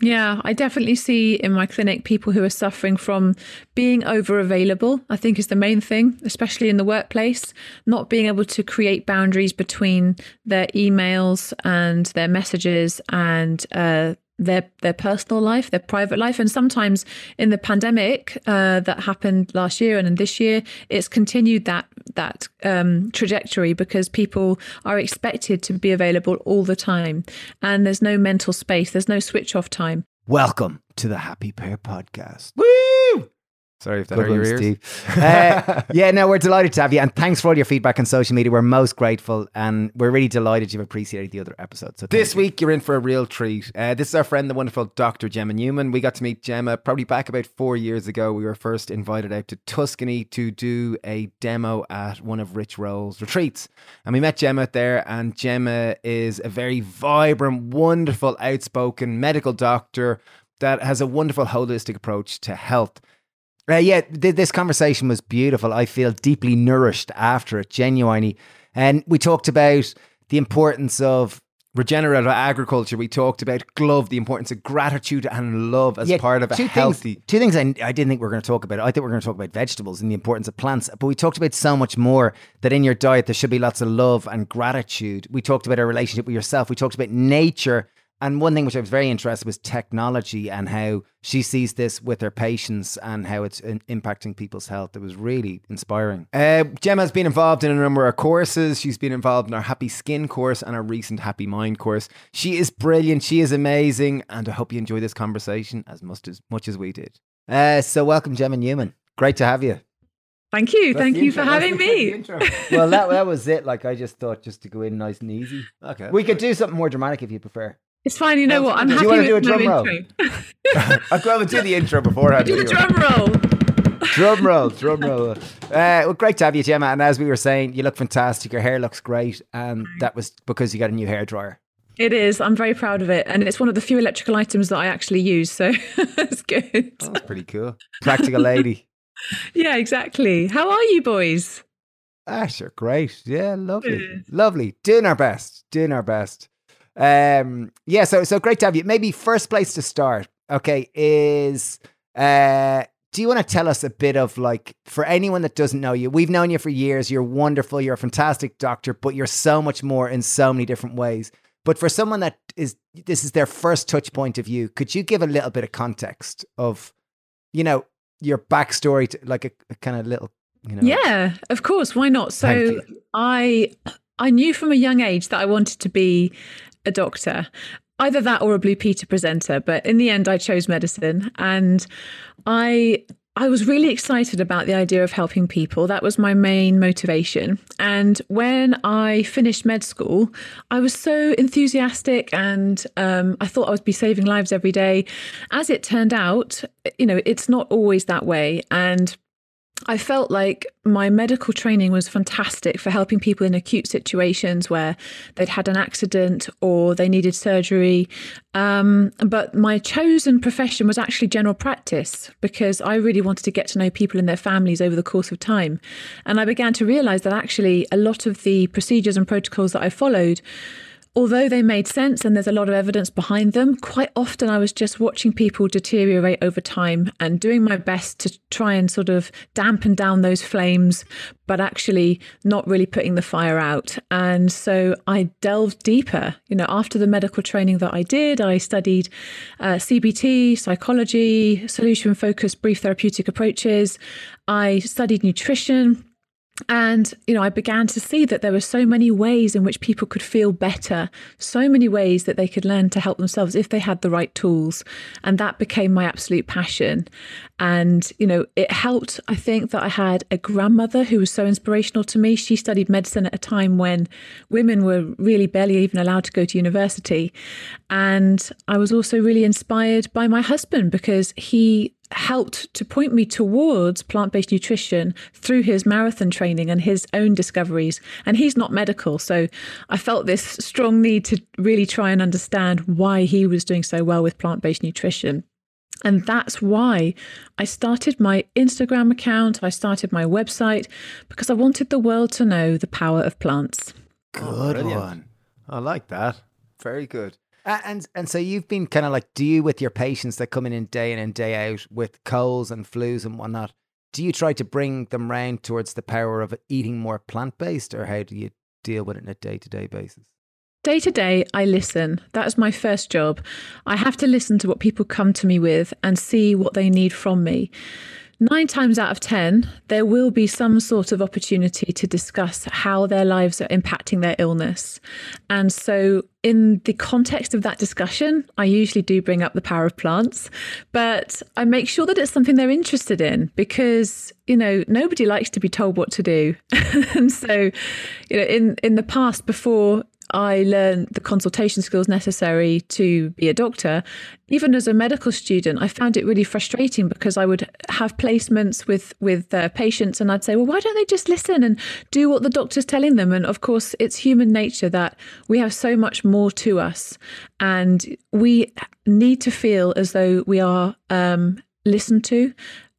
Yeah, I definitely see in my clinic people who are suffering from being over available, I think is the main thing, especially in the workplace, not being able to create boundaries between their emails and their messages and uh, their their personal life, their private life, and sometimes in the pandemic uh, that happened last year and in this year, it's continued that that um, trajectory because people are expected to be available all the time, and there's no mental space, there's no switch off time. Welcome to the Happy Pear Podcast. Woo! Sorry if that Good hurt your one, ears. Steve. Uh, yeah, no, we're delighted to have you, and thanks for all your feedback on social media. We're most grateful, and we're really delighted you've appreciated the other episodes. So This you. week, you're in for a real treat. Uh, this is our friend, the wonderful Dr. Gemma Newman. We got to meet Gemma probably back about four years ago. We were first invited out to Tuscany to do a demo at one of Rich Roll's retreats. And we met Gemma there, and Gemma is a very vibrant, wonderful, outspoken medical doctor that has a wonderful holistic approach to health. Uh, yeah, th- this conversation was beautiful. I feel deeply nourished after it, genuinely. And we talked about the importance of Regenerative agriculture, we talked about glove, the importance of gratitude and love as Yeah, part of a two healthy. Things, two things I, I didn't think we were going to talk about. I think we are going to talk about vegetables and the importance of plants. But we talked about so much more that in your diet there should be lots of love and gratitude. We talked about our relationship with yourself. We talked about nature. And one thing which I was very interested was technology and how she sees this with her patients and how it's in, impacting people's health. It was really inspiring. Uh, Gemma's been involved in a number of courses. She's been involved in our Happy Skin course and our recent Happy Mind course. She is brilliant. She is amazing. And I hope you enjoy this conversation as much as, much as we did. Uh, so welcome, Gemma Newman. Great to have you. Thank you, thank you for having me. well, that that was it. Like I just thought, just to go in nice and easy. Okay. We could do something more dramatic if you prefer. It's fine. You know No, what? I'm do you happy wanna with do a drum roll? intro. I'll go and do the intro beforehand. do the drum roll. drum roll, drum roll. Uh, well, great to have you, Gemma. And as we were saying, you look fantastic. Your hair looks great, and that was because you got a new hair dryer. It is. I'm very proud of it, and it's one of the few electrical items that I actually use. So it's good. Oh, that's pretty cool. Practical lady. Yeah, exactly. How are you, boys? Ah, sure, great. Yeah, lovely, lovely. Doing our best, doing our best. Um, yeah. So, so great to have you. Maybe first place to start. Okay, is uh, do you want to tell us a bit of like for anyone that doesn't know you? We've known you for years. You're wonderful. You're a fantastic doctor, but you're so much more in so many different ways. But for someone that is this is their first touch point of you, could you give a little bit of context of, you know, your backstory to like a, a kind of little, you know? Yeah, of course. Why not? So. I I knew from a young age that I wanted to be a doctor. Either that or a Blue Peter presenter, but in the end I chose medicine and I I was really excited about the idea of helping people. That was my main motivation. And when I finished med school, I was so enthusiastic and um, I thought I would be saving lives every day. As it turned out, you know, it's not always that way. And I felt like my medical training was fantastic for helping people in acute situations where they'd had an accident or they needed surgery. Um, but my chosen profession was actually general practice because I really wanted to get to know people and their families over the course of time. And I began to realize that actually a lot of the procedures and protocols that I followed although they made sense and there's a lot of evidence behind them, quite often I was just watching people deteriorate over time and doing my best to try and sort of dampen down those flames, but actually not really putting the fire out. And so I delved deeper. You know, after the medical training that I did, I studied uh, CBT, psychology, solution focused brief therapeutic approaches. I studied nutrition. And, you know, I began to see that there were so many ways in which people could feel better, so many ways that they could learn to help themselves if they had the right tools. And that became my absolute passion. And, you know, it helped, I think, that I had a grandmother who was so inspirational to me. She studied medicine at a time when women were really barely even allowed to go to university. And I was also really inspired by my husband because he helped to point me towards plant based nutrition through his marathon training and his own discoveries. And he's not medical. So I felt this strong need to really try and understand why he was doing so well with plant based nutrition. And that's why I started my Instagram account, I started my website, because I wanted the world to know the power of plants. Oh, good brilliant. one. I like that. Very good. And and so you've been kind of like, do you with your patients that come in in day in and day out with colds and flus and whatnot? Do you try to bring them round towards the power of eating more plant based, or how do you deal with it on a day to day basis? Day to day, I listen. That's my first job. I have to listen to what people come to me with and see what they need from me. Nine times out of 10, there will be some sort of opportunity to discuss how their lives are impacting their illness. And so, in the context of that discussion, I usually do bring up the power of plants, but I make sure that it's something they're interested in because, you know, nobody likes to be told what to do. and so, you know, in, in the past, before I learned the consultation skills necessary to be a doctor. Even as a medical student, I found it really frustrating because I would have placements with with uh, patients, and I'd say, "Well, why don't they just listen and do what the doctor's telling them?" And of course, it's human nature that we have so much more to us, and we need to feel as though we are um, listened to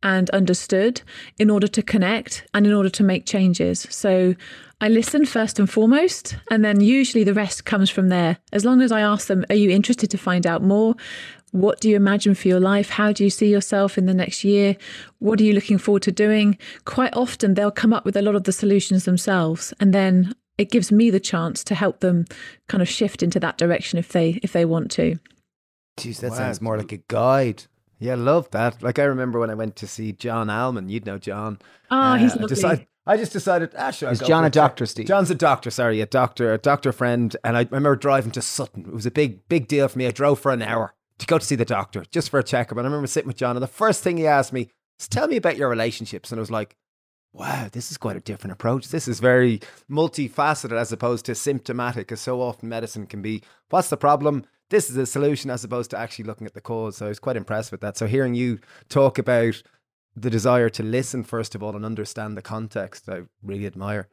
and understood in order to connect and in order to make changes. So I listen first and foremost, and then usually the rest comes from there. As long as I ask them, Are you interested to find out more? What do you imagine for your life? How do you see yourself in the next year? What are you looking forward to doing? Quite often, they'll come up with a lot of the solutions themselves, and then it gives me the chance to help them kind of shift into that direction if they if they want to. Jeez, that wow. sounds more like a guide. Yeah, love that. Like I remember when I went to see John Allman. You'd know John. Oh, uh, he's lovely. I just decided, ah, sure. Is John a doctor, Steve? John's a doctor, sorry, a doctor, a doctor friend. And I remember driving to Sutton. It was a big, big deal for me. I drove for an hour to go to see the doctor just for a checkup. And I remember sitting with John, and the first thing he asked me is, Tell me about your relationships. And I was like, Wow, this is quite a different approach. This is very multifaceted as opposed to symptomatic, as so often medicine can be. What's the problem? This is a solution as opposed to actually looking at the cause. So I was quite impressed with that. So hearing you talk about the desire to listen first of all and understand the context i really admire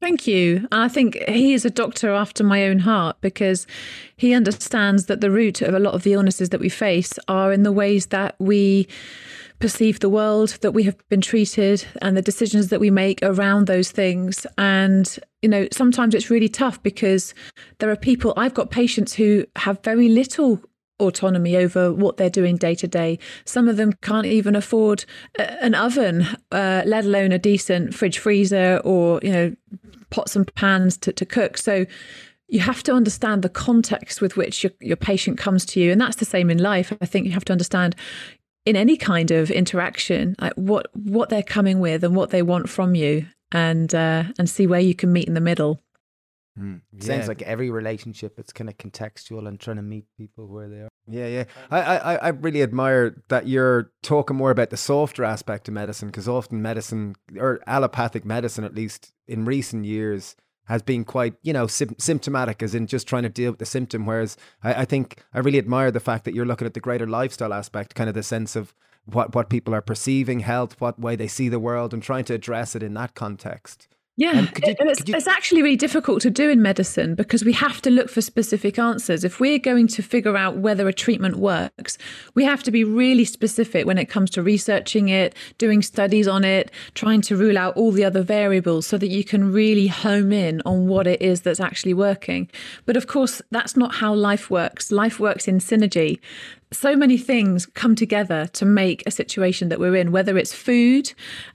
Thank you. I think he is a doctor after my own heart because he understands that the root of a lot of the illnesses that we face are in the ways that we perceive the world, that we have been treated, and the decisions that we make around those things. And, you know, sometimes it's really tough because there are people, I've got patients who have very little autonomy over what they're doing day to day. Some of them can't even afford an oven, uh, let alone a decent fridge freezer or you know pots and pans to, to cook. So you have to understand the context with which your, your patient comes to you, and that's the same in life. I think you have to understand in any kind of interaction like what what they're coming with and what they want from you, and uh, and see where you can meet in the middle. Mm. Yeah. Sounds like every relationship it's kind of contextual and trying to meet people where they are. Yeah, yeah. I, I, I really admire that you're talking more about the softer aspect of medicine because often medicine or allopathic medicine, at least in recent years, has been quite, you know, sim- symptomatic, as in just trying to deal with the symptom. Whereas I, I think I really admire the fact that you're looking at the greater lifestyle aspect, kind of the sense of what what people are perceiving health, what way they see the world, and trying to address it in that context. Yeah, um, you, and it's, you... it's, actually really difficult to do in medicine because we have to look for specific answers. If we're going to figure out whether a treatment works, we have to be really specific when it comes to researching it, doing studies on it, trying to rule out all the other variables so that you can really home in on what it is that's actually working. But of course, that's not how life works. Life works in synergy so many things come together to make a situation that we're in, whether it's food,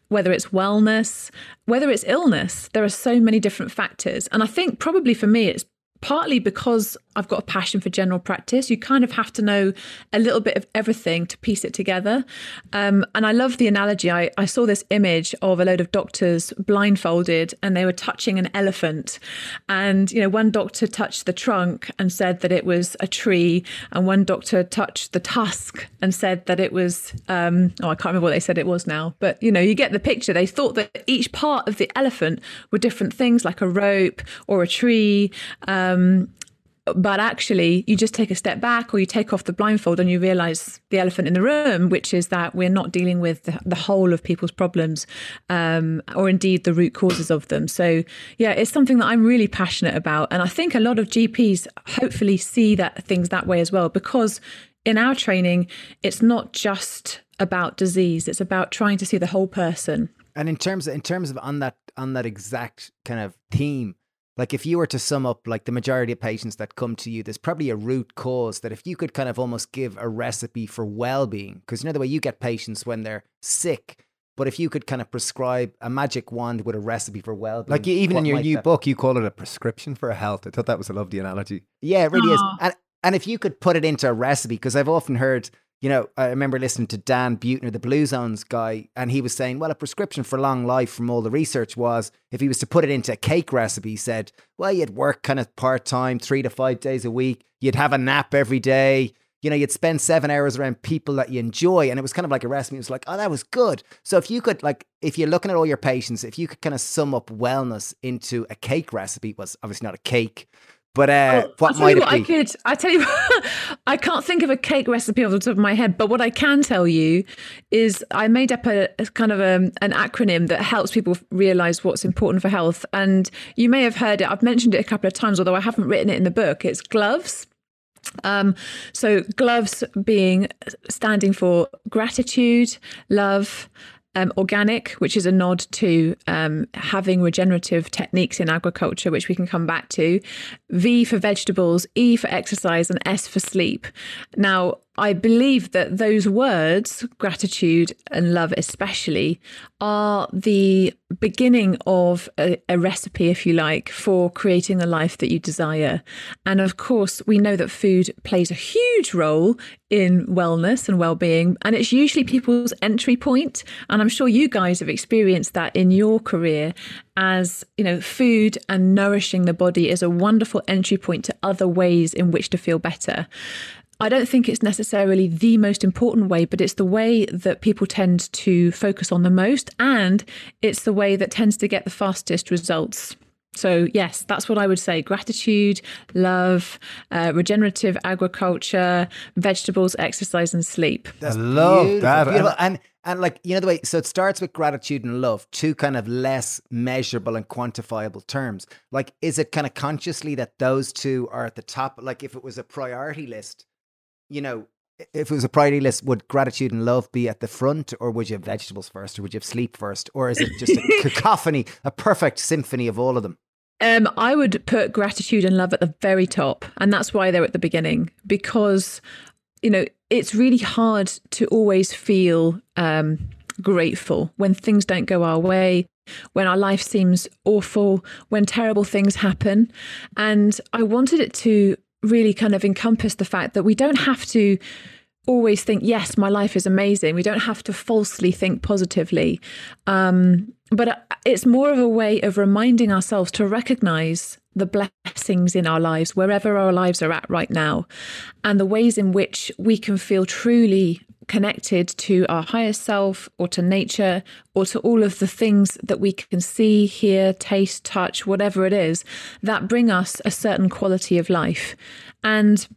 whether it's wellness, whether it's illness. There are so many different factors. And I think probably for me, it's partly because I've got a passion for general practice. You kind of have to know a little bit of everything to piece it together. Um, and I love the analogy. I, I saw this image of a load of doctors blindfolded and they were touching an elephant. And, you know, one doctor touched the trunk and said that it was a tree. And one doctor touched the tusk and said that it was, um, oh, I can't remember what they said it was now. But, you know, you get the picture. They thought that each part of the elephant were different things, like a rope or a tree. Um, but actually you just take a step back or you take off the blindfold and you realize the elephant in the room which is that we're not dealing with the, the whole of people's problems um, or indeed the root causes of them. So yeah it's something that i'm really passionate about. And i think a lot of gps hopefully see that things that way as well because in our training it's not just about disease. It's about trying to see the whole person. And in terms of, in terms of on that on that exact kind of theme like if you were to sum up like the majority of patients that come to you, there's probably a root cause that if you could kind of almost give a recipe for well-being, because you know the way you get patients when they're sick, but if you could kind of prescribe a magic wand with a recipe for well-being, Like even in your new that- book, you call it a prescription for health. I thought that was a lovely analogy. Yeah, it really is. And and if you could put it into a recipe, because I've often heard, you know, I remember listening to Dan Buettner, the Blue Zones guy, and he was saying, well, a prescription for long life from all the research was if he was to put it into a cake recipe, he said, well, you'd work kind of part time, three to five days a week, you'd have a nap every day. You know, you'd spend seven hours around people that you enjoy. And it was kind of like a recipe. It was like, oh, that was good. So if you could, like, if you're looking at all your patients, if you could kind of sum up wellness into a cake recipe, was obviously not a cake, but uh, Well, what might what, be? I could. I tell you, I can't think of a cake recipe off the top of my head. But what I can tell you is, I made up a, a kind of a, an acronym that helps people realize what's important for health. And you may have heard it. I've mentioned it a couple of times, although I haven't written it in the book. It's gloves. Um, so gloves being standing for gratitude, love, um, organic, which is a nod to um, having regenerative techniques in agriculture, which we can come back to. V for vegetables, E for exercise, and S for sleep. Now, I believe that those words, gratitude and love especially, are the beginning of a, a recipe, if you like, for creating the life that you desire. And of course, we know that food plays a huge role in wellness and well-being and it's usually people's entry point and i'm sure you guys have experienced that in your career as you know food and nourishing the body is a wonderful entry point to other ways in which to feel better I don't think it's necessarily the most important way, but it's the way that people tend to focus on the most, and it's the way that tends to get the fastest results. So, yes, that's what I would say gratitude, love, uh, regenerative agriculture, vegetables, exercise, and sleep. I love Beautiful, that. beautiful. And and like you know the way so it starts with gratitude and love, two kind of less measurable and quantifiable terms. Like, is it kind of consciously that those two are at the top? Like, if it was a priority list, you know, if it was a priority list, would gratitude and love be at the front, or would you have vegetables first, or would you have sleep first, or is it just a cacophony, a perfect symphony of all of them? Um, I would put gratitude and love at the very top, and that's why they're at the beginning because you know it's really hard to always feel um, grateful when things don't go our way, when our life seems awful, when terrible things happen, and I wanted it to really kind of encompass the fact that we don't have to always think, yes, my life is amazing. We don't have to falsely think positively. Um, but uh, it's more of a way of reminding ourselves to recognize the blessings in our lives, wherever our lives are at right now, and the ways in which we can feel truly connected to our higher self or to nature or to all of the things that we can see, hear, taste, touch, whatever it is, that bring us a certain quality of life. And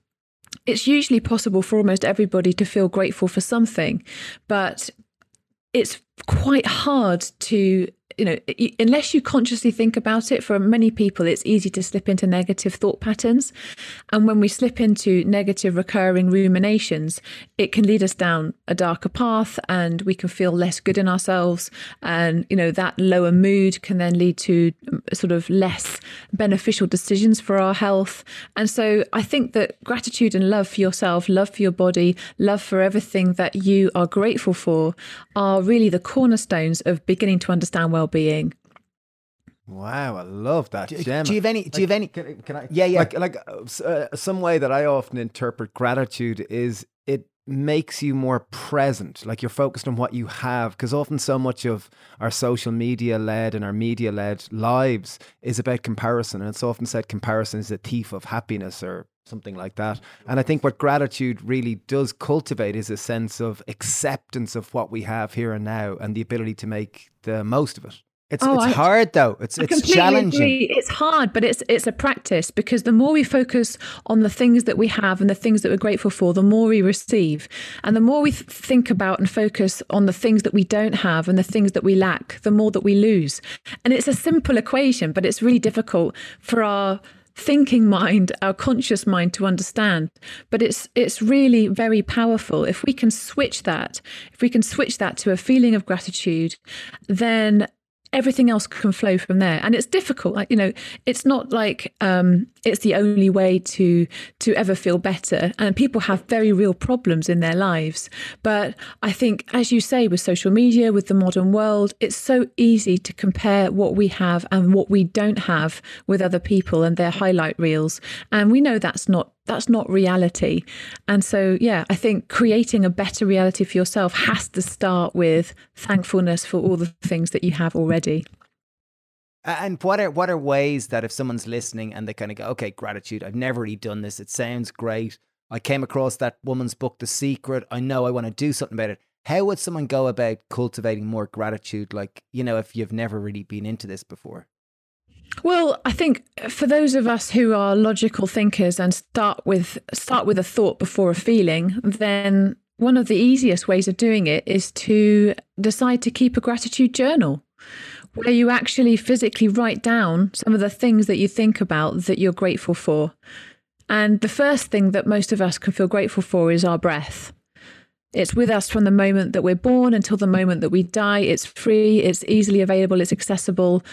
it's usually possible for almost everybody to feel grateful for something, but it's quite hard to you know unless you consciously think about it for many people it's easy to slip into negative thought patterns. And when we slip into negative recurring ruminations it can lead us down a darker path and we can feel less good in ourselves. And you know that lower mood can then lead to um, sort of less beneficial decisions for our health. And so i think that gratitude and love for yourself love for your body love for everything that you are grateful for are really the cornerstones of beginning to understand well-being Wow, I love that. Do, Gemma. do you have any? Do you have any? Can, can I? Yeah, yeah. Like, like uh, uh, some way that I often interpret gratitude is it makes you more present. Like you're focused on what you have, because often so much of our social media led and our media led lives is about comparison, and it's often said comparison is a thief of happiness or something like that. And I think what gratitude really does cultivate is a sense of acceptance of what we have here and now, and the ability to make the most of it. It's Oh, it's I- hard though. It's I it's challenging. agree. It's hard, but it's it's a practice because the more we focus on the things that we have and the things that we're grateful for, the more we receive, and the more we th- think about and focus on the things that we don't have and the things that we lack, the more that we lose. And it's a simple equation, but it's really difficult for our thinking mind our conscious mind to understand. But it's it's really very powerful. If we can switch that if we can switch that to a feeling of gratitude then everything else can flow from there. And it's difficult like you know it's not like um, it's the only way to to ever feel better. And people have very real problems in their lives. But i think as you say with social media with the modern world it's so easy to compare what we have and what we don't have with other people and their highlight reels. And we know that's not that's not reality and so yeah i think creating a better reality for yourself has to start with thankfulness for all the things that you have already and what are what are ways that if someone's listening and they kind of go, okay, gratitude, I've never really done this. It sounds great. I came across that woman's book, The Secret. I know I want to do something about it. How would someone go about cultivating more gratitude? Like, you know, if you've never really been into this before? Well, I think for those of us who are logical thinkers and start with start with a thought before a feeling, then one of the easiest ways of doing it is to decide to keep a gratitude journal where you actually physically write down some of the things that you think about that you're grateful for. And the first thing that most of us can feel grateful for is our breath. It's with us from the moment that we're born until the moment that we die. It's free, it's easily available, it's accessible.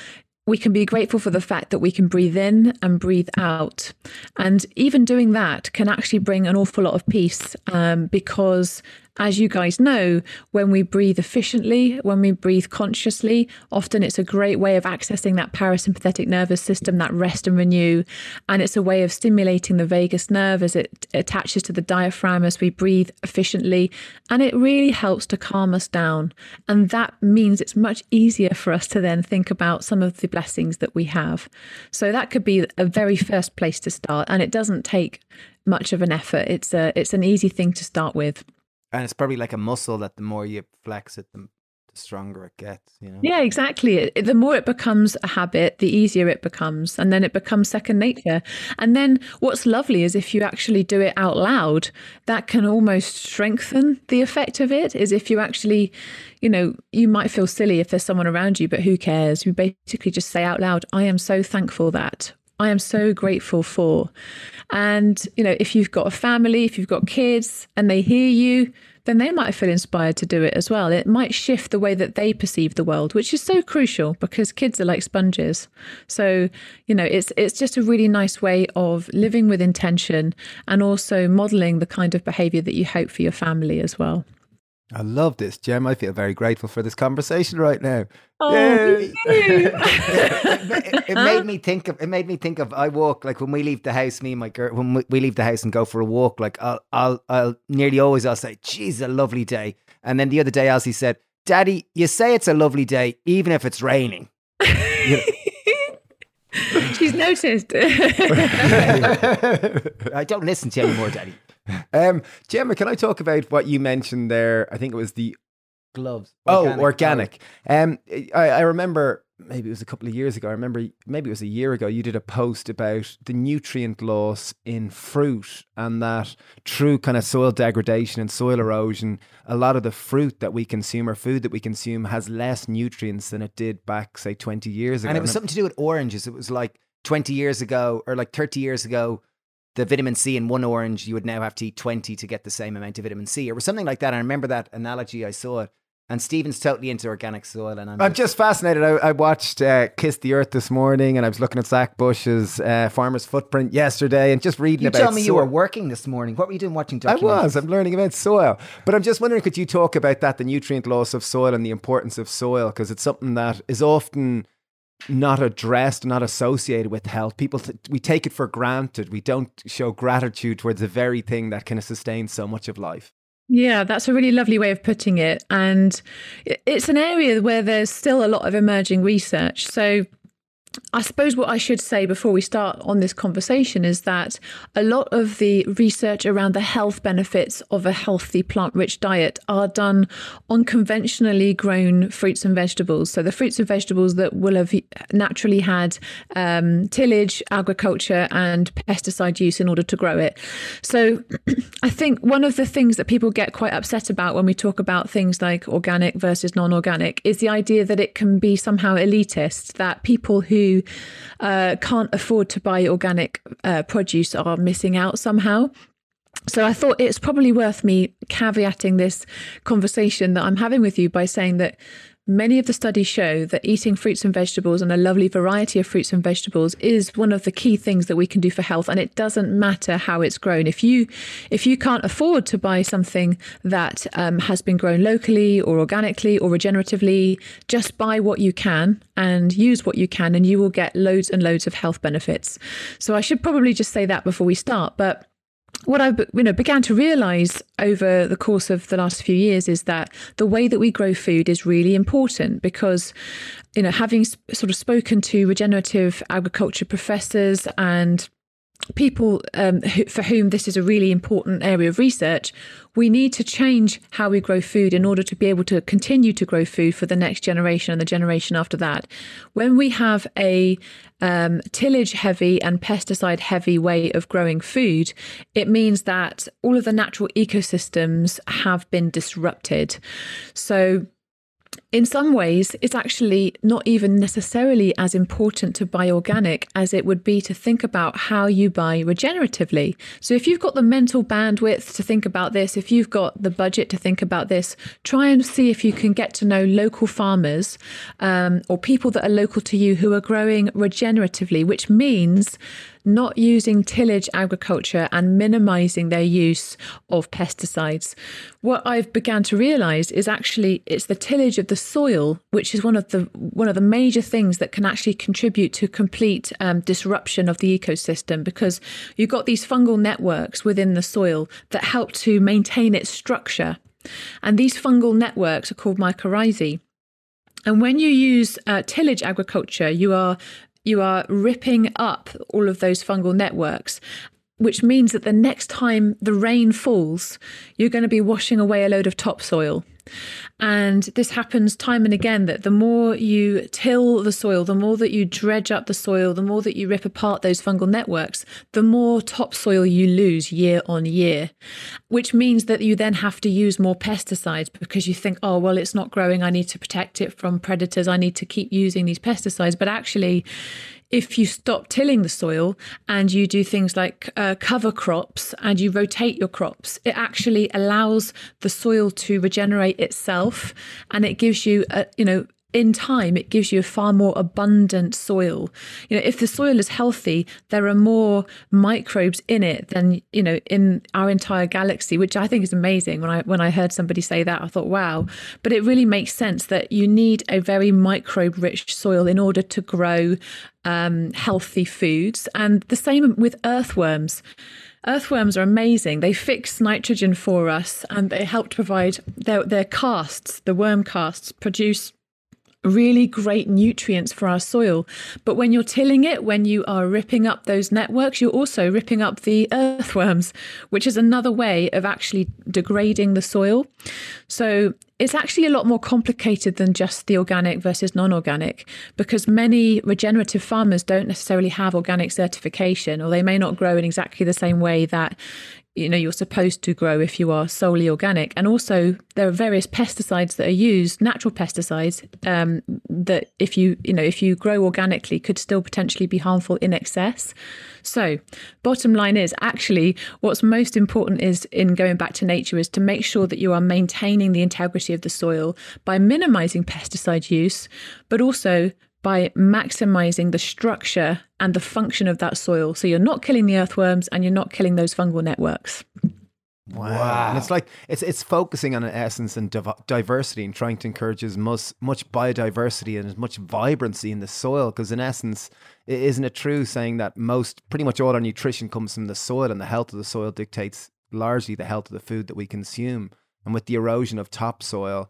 We can be grateful for the fact that we can breathe in and breathe out. And even doing that can actually bring an awful lot of peace um, because as you guys know, when we breathe efficiently, when we breathe consciously, often it's a great way of accessing that parasympathetic nervous system, that rest and renew. And it's a way of stimulating the vagus nerve as it attaches to the diaphragm as we breathe efficiently. And it really helps to calm us down. And that means it's much easier for us to then think about some of the blessings that we have. So that could be a very first place to start. And it doesn't take much of an effort. It's a it's an easy thing to start with and it's probably like a muscle that the more you flex it, the, stronger it gets. You know? Yeah, exactly. The more it becomes a habit, the easier it becomes, and then it becomes second nature. And then what's lovely is if you actually do it out loud, that can almost strengthen the effect of it. Is if you actually, you know, you might feel silly if there's someone around you, but who cares? You basically just say out loud, "I am so thankful that." I am so grateful for. And, you know, if you've got a family, if you've got kids and they hear you, then they might feel inspired to do it as well. It might shift the way that they perceive the world, which is so crucial because kids are like sponges. So, you know, it's it's just a really nice way of living with intention and also modeling the kind of behavior that you hope for your family as well. I love this, Jem. I feel very grateful for this conversation right now. Oh, it, it, made me think of. It made me think of. I walk like when we leave the house. Me and my girl. When we leave the house and go for a walk, like I'll, I'll, I'll nearly always I'll say, "Geez, a lovely day." And then the other day, Elsie said, "Daddy, you say it's a lovely day, even if it's raining." She's noticed. I don't listen to you anymore, Daddy. Um, Gemma, can I talk about what you mentioned there? I think it was the gloves. Organic. Oh, organic. Um, I, I remember maybe it was a couple of years ago. I remember maybe it was a year ago. You did a post about the nutrient loss in fruit and that through kind of soil degradation and soil erosion, a lot of the fruit that we consume or food that we consume has less nutrients than it did back, say, twenty years ago. And it was something to do with oranges. It was like twenty years ago or like thirty years ago the vitamin C in one orange, you would now have to eat 20 to get the same amount of vitamin C, or something like that. I remember that analogy, I saw it. And Stephen's totally into organic soil, and I'm, I'm just, just, fascinated. I, I watched uh, Kiss the Earth this morning, and I was looking at Zach Bush's uh, Farmer's Footprint yesterday, and just reading you about. You told me soil. you were working this morning. What were you doing watching documentaries? I was. I'm learning about soil, but I'm just wondering, could you talk about that, the nutrient loss of soil and the importance of soil, because it's something that is often not addressed, not associated with health. People, th- we take it for granted. We don't show gratitude towards the very thing that can sustain so much of life. Yeah, that's a really lovely way of putting it. And it's an area where there's still a lot of emerging research. So I suppose what I should say before we start on this conversation is that a lot of the research around the health benefits of a healthy plant rich diet are done on conventionally grown fruits and vegetables. So, the fruits and vegetables that will have naturally had um, tillage, agriculture, and pesticide use in order to grow it. So, I think one of the things that people get quite upset about when we talk about things like organic versus non organic is the idea that it can be somehow elitist, that people who uh, can't afford to buy organic uh, produce are missing out somehow. So I thought it's probably worth me caveating this conversation that I'm having with you by saying that many of the studies show that eating fruits and vegetables and a lovely variety of fruits and vegetables is one of the key things that we can do for health and it doesn't matter how it's grown. If you if you can't afford to buy something that um, has been grown locally or organically or regeneratively just buy what you can and use what you can and you will get loads and loads of health benefits. So i should probably just say that before we start but what I you know began to realize over the course of the last few years is that the way that we grow food is really important because you know having sort of spoken to regenerative agriculture professors and people um, who, for whom this is a really important area of research, we need to change how we grow food in order to be able to continue to grow food for the next generation and the generation after that. When we have a um, tillage heavy and pesticide heavy way of growing food, it means that all of the natural ecosystems have been disrupted. So, in some ways, it's actually not even necessarily as important to buy organic as it would be to think about how you buy regeneratively. So, if you've got the mental bandwidth to think about this, if you've got the budget to think about this, try and see if you can get to know local farmers um, or people that are local to you who are growing regeneratively, which means not using tillage agriculture and minimizing their use of pesticides. What I've began to realize is actually it's the tillage of the soil which is one of the one of the major things that can actually contribute to complete um, disruption of the ecosystem because you've got these fungal networks within the soil that help to maintain its structure. And these fungal networks are called mycorrhizae. And when you use uh, tillage agriculture, you are you are ripping up all of those fungal networks which means that the next time the rain falls, you're going to be washing away a load of topsoil. And this happens time and again that the more you till the soil, the more that you dredge up the soil, the more that you rip apart those fungal networks, the more topsoil you lose year on year, which means that you then have to use more pesticides because you think, oh, well, it's not growing. I need to protect it from predators. I need to keep using these pesticides. But actually, if you stop tilling the soil and you do things like uh, cover crops and you rotate your crops, it actually allows the soil to regenerate itself and it gives you, a, you know, in time, it gives you a far more abundant soil. You know, if the soil is healthy, there are more microbes in it than you know in our entire galaxy, which I think is amazing. When I when I heard somebody say that, I thought, wow. But it really makes sense that you need a very microbe-rich soil in order to grow um, healthy foods, and the same with earthworms. Earthworms are amazing. They fix nitrogen for us and they help to provide their, their casts, the worm casts, produce really great nutrients for our soil. But when you're tilling it, when you are ripping up those networks, you're also ripping up the earthworms, which is another way of actually degrading the soil. So it's actually a lot more complicated than just the organic versus non organic because many regenerative farmers don't necessarily have organic certification or they may not grow in exactly the same way that you know you're supposed to grow if you are solely organic. And also there are various pesticides that are used natural pesticides um, that if you you know if you grow organically could still potentially be harmful in excess. So bottom line is actually what's most important is in going back to nature is to make sure that you are maintaining the integrity of the soil by minimizing pesticide use but also by maximizing the structure and the function of that soil. So you're not killing the earthworms and you're not killing those fungal networks. Wow. wow. And it's like it's it's focusing on an essence and div- diversity and trying to encourage as much much biodiversity and as much vibrancy in the soil because in essence isn't it true saying that most pretty much all our nutrition comes from the soil and the health of the soil dictates largely the health of the food that we consume and with the erosion of topsoil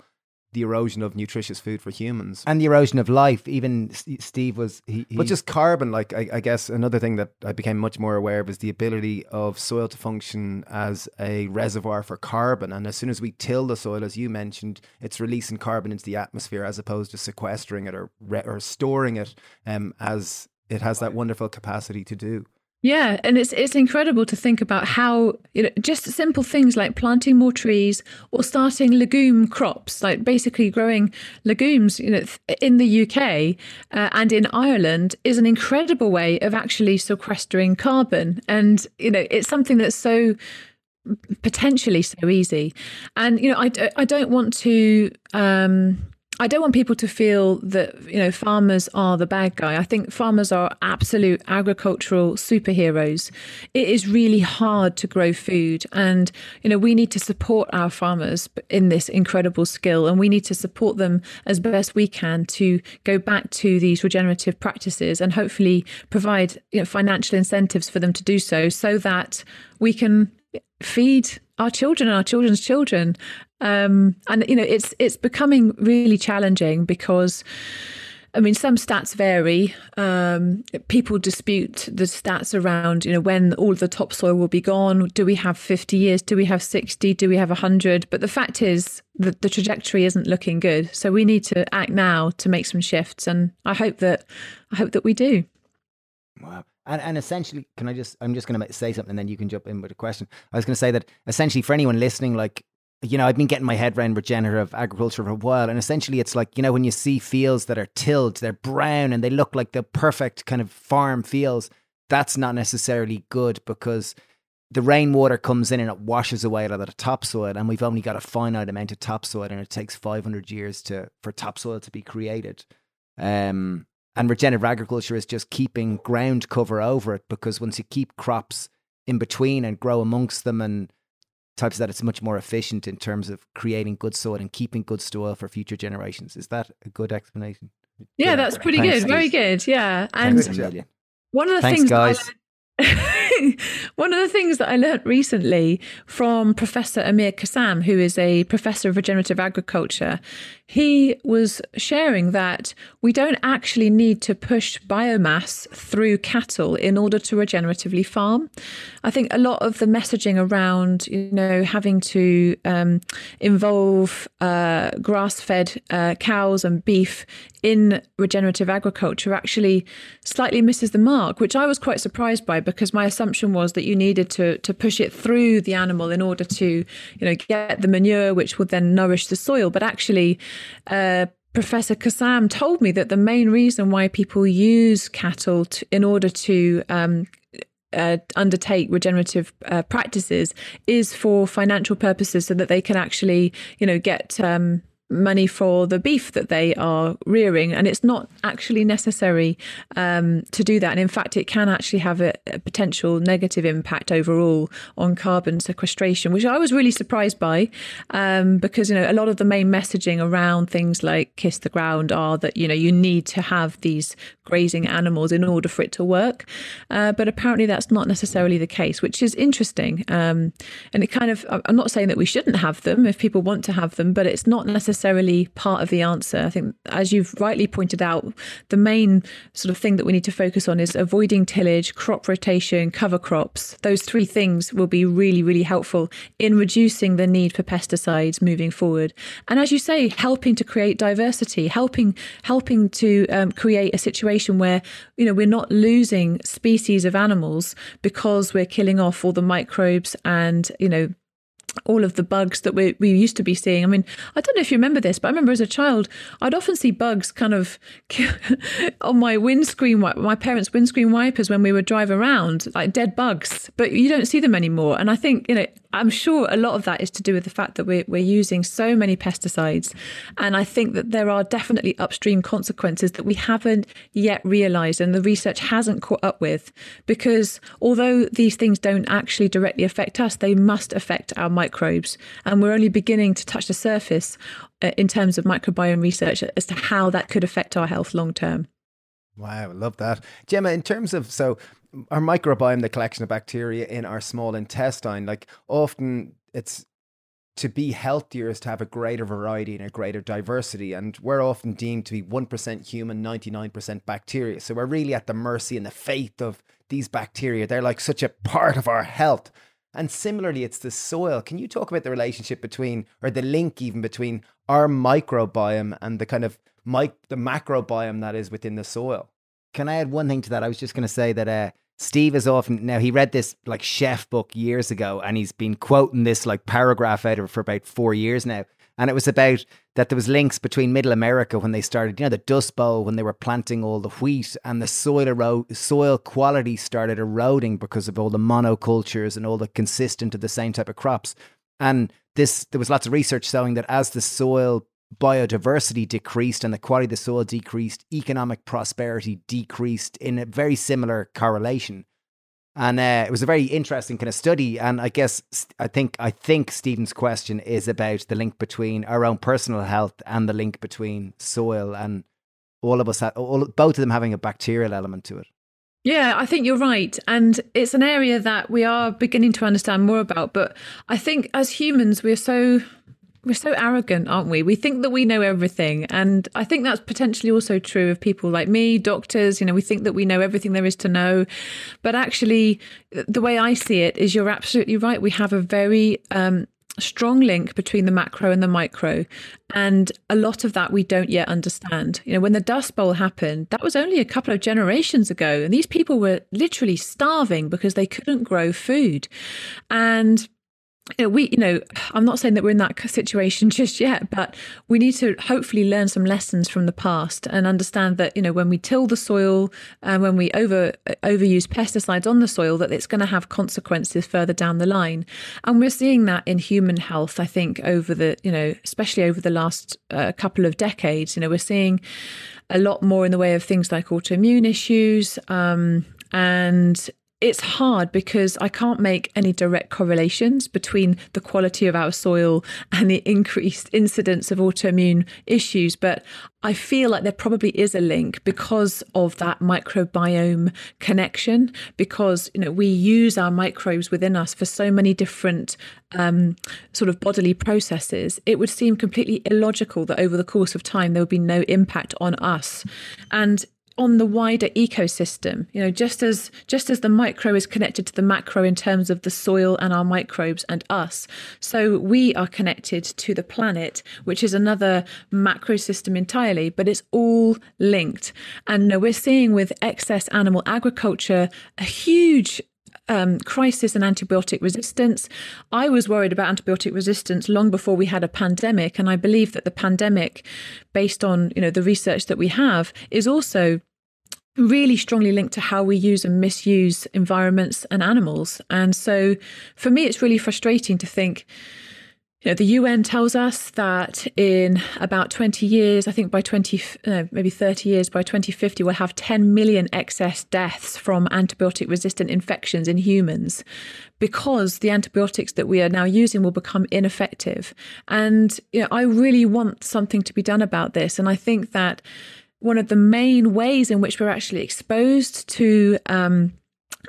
the erosion of nutritious food for humans and the erosion of life. Even Steve was, he, he but just carbon. Like I, I, guess another thing that I became much more aware of is the ability of soil to function as a reservoir for carbon. And as soon as we till the soil, as you mentioned, it's releasing carbon into the atmosphere as opposed to sequestering it or or storing it, um, as it has that wonderful capacity to do. Yeah, and it's it's incredible to think about how you know just simple things like planting more trees or starting legume crops, like basically growing legumes, you know, in the UK uh, and in Ireland is an incredible way of actually sequestering carbon, and you know it's something that's so potentially so easy, and you know I I don't want to. Um, I don't want people to feel that you know farmers are the bad guy. I think farmers are absolute agricultural superheroes. It is really hard to grow food, and you know we need to support our farmers in this incredible skill, and we need to support them as best we can to go back to these regenerative practices, and hopefully provide you know, financial incentives for them to do so, so that we can feed our children and our children's children um, and you know, it's it's becoming really challenging because. I mean, some stats vary. Um, people dispute the stats around, you know, when all the topsoil will be gone. Do we have 50 years? Do we have 60? Do we have 100? But the fact is that the trajectory isn't looking good. So we need to act now to make some shifts. And I hope that I hope that we do. Wow. And, and essentially, can I just, I'm just going to say something and then you can jump in with a question. I was going to say that essentially for anyone listening, like you know, I've been getting my head around regenerative agriculture for a while. And essentially, it's like, you know, when you see fields that are tilled, they're brown and they look like the perfect kind of farm fields, that's not necessarily good because the rainwater comes in and it washes away a lot of the topsoil. And we've only got a finite amount of topsoil and it takes 500 years to for topsoil to be created. Um, and regenerative agriculture is just keeping ground cover over it because once you keep crops in between and grow amongst them and types that it's much more efficient in terms of creating good soil and keeping good soil for future generations. Is that a good explanation? Yeah, that's pretty Thanks, good. Steve. Very good. Yeah. And one of the Thanks, things guys. One of the things that I learnt recently from Professor Amir Kassam, who is a professor of regenerative agriculture, he was sharing that we don't actually need to push biomass through cattle in order to regeneratively farm. I think a lot of the messaging around, you know, having to um, involve uh, grass-fed uh, cows and beef in regenerative agriculture actually slightly misses the mark, which I was quite surprised by because my assumption was that you needed to to push it through the animal in order to you know get the manure, which would then nourish the soil. But actually, uh, Professor Kassam told me that the main reason why people use cattle to, in order to um, uh, undertake regenerative uh, practices is for financial purposes, so that they can actually, you know, get um, money for the beef that they are rearing and it's not actually necessary um, to do that. And in fact it can actually have a, a, potential negative impact overall on carbon sequestration which i was really surprised by um, because you know a lot of the main messaging around things like kiss the ground are that you know you need to have these grazing animals in order for it to work. Uh, but apparently that's not necessarily the case which is interesting. Um, and it kind of i'm not saying that we shouldn't have them if people want to have them but it's not necessarily necessarily part of the answer. I think, as you've rightly pointed out, the main sort of thing that we need to focus on is avoiding tillage, crop rotation, cover crops. Those three things will be really, really helpful in reducing the need for pesticides moving forward. And as you say, helping to create diversity, helping helping to um, create a situation where you know we're not losing species of animals because we're killing off all the microbes and you know all of the bugs that we, we used to be seeing. I mean, I don't know if you remember this, but I remember as a child, I'd often see bugs kind of on my windscreen, my parents' windscreen wipers when we would drive around, like dead bugs, but you don't see them anymore. And I think, you know, I'm sure a lot of that is to do with the fact that we're, we're using so many pesticides. And I think that there are definitely upstream consequences that we haven't yet realized and the research hasn't caught up with. Because although these things don't actually directly affect us, they must affect our microbes. And we're only beginning to touch the surface uh, in terms of microbiome research as to how that could affect our health long term. Wow, I love that. Gemma, in terms of so our microbiome, the collection of bacteria in our small intestine, like often it's to be healthier is to have a greater variety and a greater diversity. And we're often deemed to be 1% human, 99% bacteria. So we're really at the mercy and the fate of these bacteria. They're like such a part of our health. And similarly, it's the soil. Can you talk about the relationship between, or the link even between our microbiome and the kind of mic- the macrobiome that is within the soil? Can I add one thing to that? I was just going to say that uh, Steve is often now he read this like chef book years ago, and he's been quoting this like paragraph out of it for about four years now. And it was about that there was links between Middle America when they started, you know, the Dust Bowl when they were planting all the wheat, and the soil ero- soil quality started eroding because of all the monocultures and all the consistent of the same type of crops. And this there was lots of research showing that as the soil biodiversity decreased and the quality of the soil decreased, economic prosperity decreased in a very similar correlation. And uh, it was a very interesting kind of study. And I guess I think I think Stephen's question is about the link between our own personal health and the link between soil and all of us, all, both of them having a bacterial element to it. Yeah, I think you're right. And it's an area that we are beginning to understand more about. But I think as humans, we're so we're so arrogant, aren't we? We think that we know everything. And I think that's potentially also true of people like me, doctors. You know, we think that we know everything there is to know. But actually, the way I see it is you're absolutely right. We have a very um, strong link between the macro and the micro. And a lot of that we don't yet understand. You know, when the Dust Bowl happened, that was only a couple of generations ago. And these people were literally starving because they couldn't grow food. And we, you know, I'm not saying that we're in that situation just yet, but we need to hopefully learn some lessons from the past and understand that, you know, when we till the soil and when we over overuse pesticides on the soil, that it's going to have consequences further down the line. And we're seeing that in human health, I think, over the, you know, especially over the last uh, couple of decades. You know, we're seeing a lot more in the way of things like autoimmune issues. Um, and it's hard because I can't make any direct correlations between the quality of our soil and the increased incidence of autoimmune issues. But I feel like there probably is a link because of that microbiome connection, because you know we use our microbes within us for so many different um, sort of bodily processes. It would seem completely illogical that over the course of time there would be no impact on us. And on the wider ecosystem. You know just as just as the micro is connected to the macro in terms of the soil and our microbes and us so we are connected to the planet which is another macro system entirely but it's all linked. And you know, we're seeing with excess animal agriculture a huge um, crisis and antibiotic resistance. I was worried about antibiotic resistance long before we had a pandemic, and I believe that the pandemic, based on you know the research that we have, is also really strongly linked to how we use and misuse environments and animals. And so for me, it's really frustrating to think. You know, the UN tells us that in about 20 years, I think by 20, maybe 30 years, by 2050, we'll have 10 million excess deaths from antibiotic resistant infections in humans because the antibiotics that we are now using will become ineffective. And you know, I really want something to be done about this. And I think that one of the main ways in which we're actually exposed to um,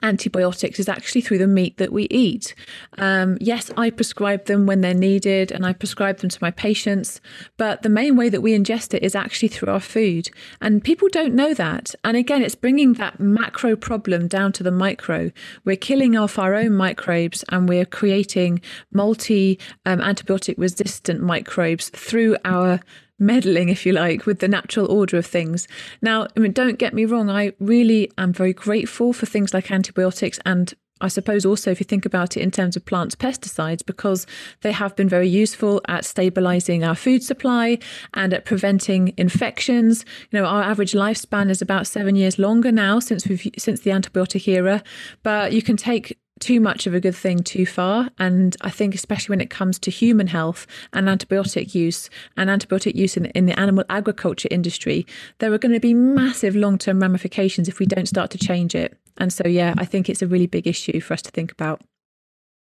antibiotics is actually through the meat that we eat. Um, yes, I prescribe them when they're needed and I prescribe them to my patients, but the main way that we ingest it is actually through our food. And people don't know that. And again, it's bringing that macro problem down to the micro. We're killing off our own microbes and we're creating multi um, antibiotic resistant microbes through our meddling, if you like, with the natural order of things. Now, I mean, don't get me wrong, I really am very grateful for things like antibiotics and I suppose also if you think about it in terms of plants pesticides, because they have been very useful at stabilizing our food supply and at preventing infections. You know, our average lifespan is about seven years longer now since we've since the antibiotic era. But you can take too much of a good thing too far. And I think, especially when it comes to human health and antibiotic use and antibiotic use in, in the animal agriculture industry, there are going to be massive long term ramifications if we don't start to change it. And so, yeah, I think it's a really big issue for us to think about.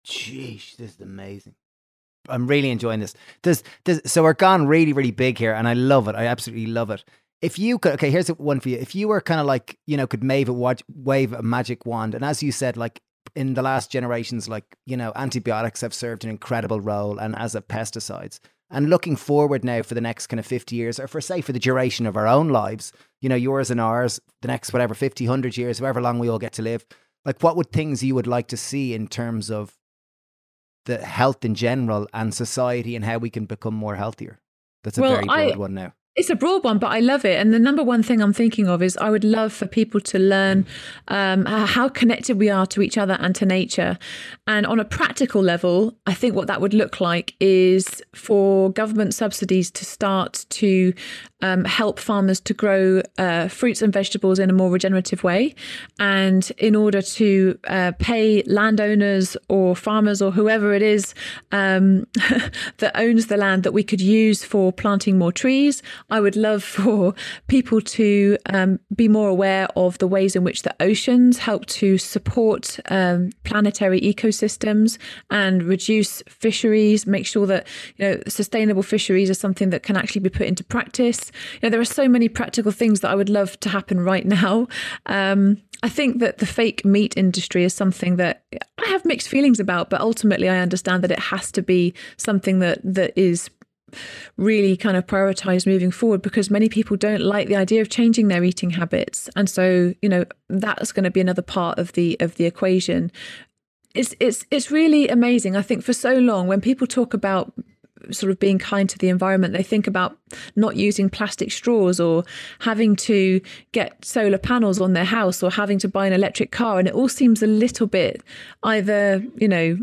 Jeez, this is amazing. I'm really enjoying this. There's, so we're gone really, really big here, and I love it. I absolutely love it. If you could, okay, here's one for you. If you were kind of like, you know, could wave a wave a magic wand, and as you said, like in the last generations, like, you know, antibiotics have served an incredible role and as of pesticides. And looking forward now for the next kind of 50 years, or for say for the duration of our own lives, you know, yours and ours, the next whatever, 50, 100 years, however long we all get to live, like what would things you would like to see in terms of the health in general and society and how we can become more healthier? That's a well, very broad I, one now. It's a broad one, but I love it. And the number one thing I'm thinking of is I would love for people to learn um, how connected we are to each other and to nature. And on a practical level, I think what that would look like is for government subsidies to start to um, help farmers to grow uh, fruits and vegetables in a more regenerative way. And in order to uh, pay landowners or farmers or whoever it is um, that owns the land that we could use for planting more trees, I would love for people to um, be more aware of the ways in which the oceans help to support um, planetary ecosystems and reduce fisheries, make sure that you know sustainable fisheries are something that can actually be put into practice. You know, there are so many practical things that I would love to happen right now. Um, I think that the fake meat industry is something that I have mixed feelings about, but ultimately I understand that it has to be something that that is really kind of prioritize moving forward because many people don't like the idea of changing their eating habits. And so you know that's going to be another part of the of the equation. It's it's it's really amazing. I think for so long when people talk about sort of being kind to the environment. They think about not using plastic straws or having to get solar panels on their house or having to buy an electric car. And it all seems a little bit either you know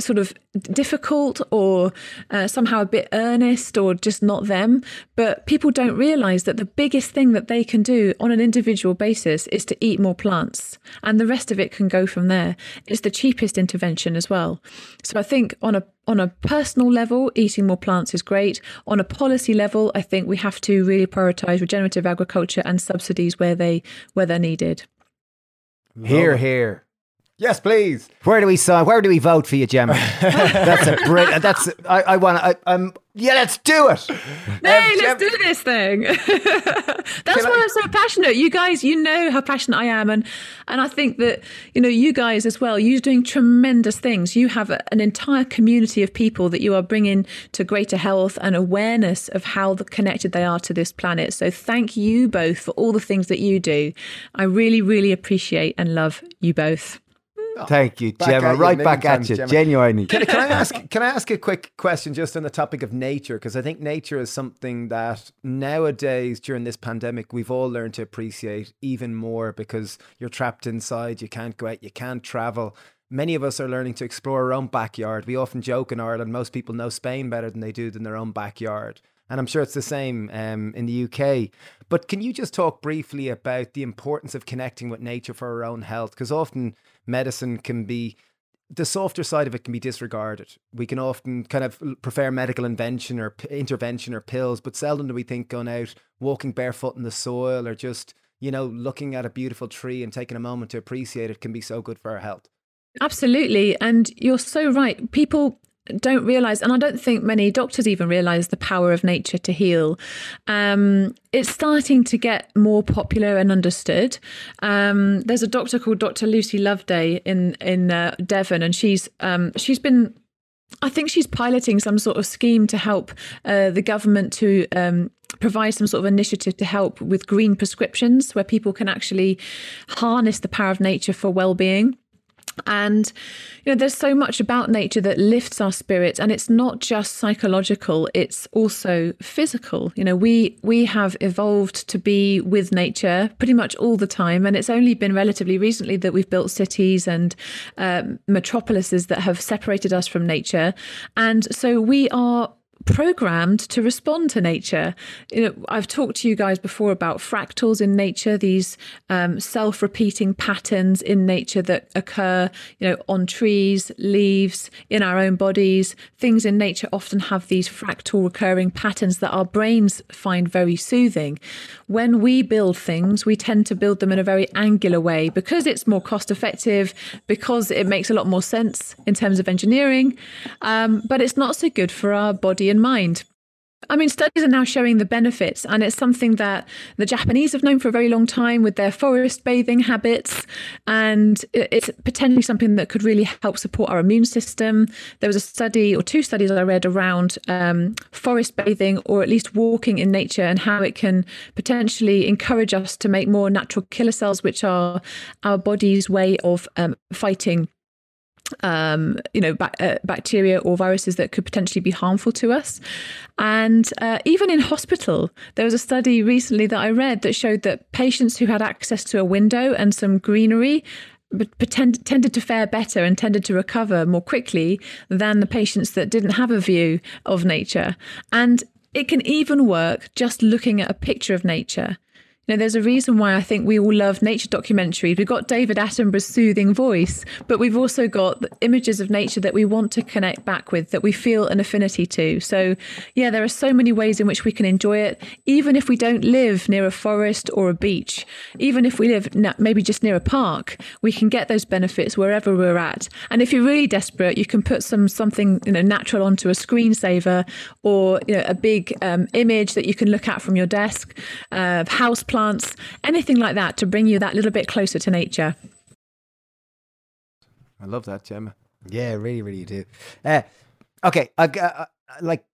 sort of difficult or uh, somehow a bit earnest or just not them. But people don't realize that the biggest thing that they can do on an individual basis is to eat more plants, and the rest of it can go from there. It's the cheapest intervention as well. So I think on a on a personal level, eating more plants is great. On a policy level, I think we have to really prioritize regenerative agriculture and subsidies where they where they're needed. Here, here. Yes, please. Where do we sign? Where do we vote for you, Gemma? that's a brilliant. That's I. I want. I, I'm. Yeah, let's do it. Hey, um, let's Gem- do this thing. that's why I, I'm so passionate. You guys, you know how passionate I am, and and I think that you know you guys as well. You're doing tremendous things. You have a, an entire community of people that you are bringing to greater health and awareness of how connected they are to this planet. So thank you both for all the things that you do. I really, really appreciate and love you both. Oh, Thank you, back Gemma. Right back at you, Gemma. genuinely. Can, can, I ask? Can I ask a quick question just on the topic of nature? Because I think nature is something that nowadays, during this pandemic, we've all learned to appreciate even more because you're trapped inside, you can't go out, you can't travel. Many of us are learning to explore our own backyard. We often joke in Ireland, most people know Spain better than they do than their own backyard. And I'm sure it's the same um, in the UK. But can you just talk briefly about the importance of connecting with nature for our own health? Because often medicine can be the softer side of it can be disregarded. We can often kind of prefer medical invention or p- intervention or pills, but seldom do we think going out, walking barefoot in the soil, or just you know looking at a beautiful tree and taking a moment to appreciate it can be so good for our health. Absolutely, and you're so right. People don't realize, and I don't think many doctors even realize the power of nature to heal. Um, it's starting to get more popular and understood. Um, there's a doctor called Dr. Lucy Loveday in in uh, Devon, and she's um, she's been. I think she's piloting some sort of scheme to help uh, the government to um, provide some sort of initiative to help with green prescriptions, where people can actually harness the power of nature for well-being. And, you know, there's so much about nature that lifts our spirits and it's not just psychological, it's also physical. You know, we we have evolved to be with nature pretty much all the time. And it's only been relatively recently that we've built cities and um, metropolises that have separated us from nature. And so we are programmed to respond to nature. You know, I've talked to you guys before about fractals in nature, these um, self-repeating patterns in nature that occur, you know, on trees, leaves, in our own bodies. Things in nature often have these fractal recurring patterns that our brains find very soothing. When we build things, we tend to build them in a very angular way because it's more cost effective, because it makes a lot more sense in terms of engineering, um, but it's not so good for our body and mind. I mean, studies are now showing the benefits, and it's something that the Japanese have known for a very long time with their forest bathing habits. And it's potentially something that could really help support our immune system. There was a study or two studies that I read around um, forest bathing or at least walking in nature and how it can potentially encourage us to make more natural killer cells, which are our body's way of um, fighting um, you know, ba- uh, bacteria or viruses that could potentially be harmful to us. And uh, even in hospital, there was a study recently that I read that showed that patients who had access to a window and some greenery pretend, tended to fare better and tended to recover more quickly than the patients that didn't have a view of nature. And it can even work just looking at a picture of nature. You know, there's a reason why I think we all love nature documentaries. We've got David Attenborough's soothing voice, but we've also got images of nature that we want to connect back with, that we feel an affinity to. So, yeah, there are so many ways in which we can enjoy it, even if we don't live near a forest or a beach. Even if we live maybe just near a park, we can get those benefits wherever we're at. And if you're really desperate, you can put some something you know natural onto a screensaver or you know, a big um, image that you can look at from your desk. Uh, house anything like that to bring you that little bit closer to nature. I love that, Gemma. Yeah, really, really do. Uh, okay, uh, uh, like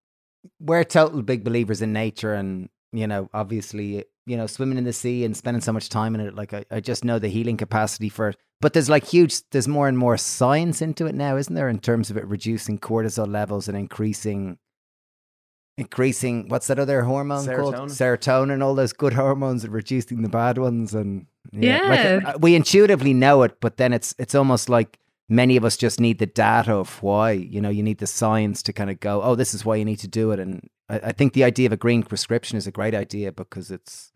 we're total big believers in nature, and you know, obviously, you know, swimming in the sea and spending so much time in it. Like, I, I just know the healing capacity for it. But there's like huge, there's more and more science into it now, isn't there, in terms of it reducing cortisol levels and increasing increasing what's that other hormone Serotonin. called serotonin all those good hormones and reducing the bad ones and Yeah. like, uh, we intuitively know it but then it's it's almost like many of us just need the data of why you know you need the science to kind of go oh this is why you need to do it and I, I think the idea of a green prescription is a great idea because it's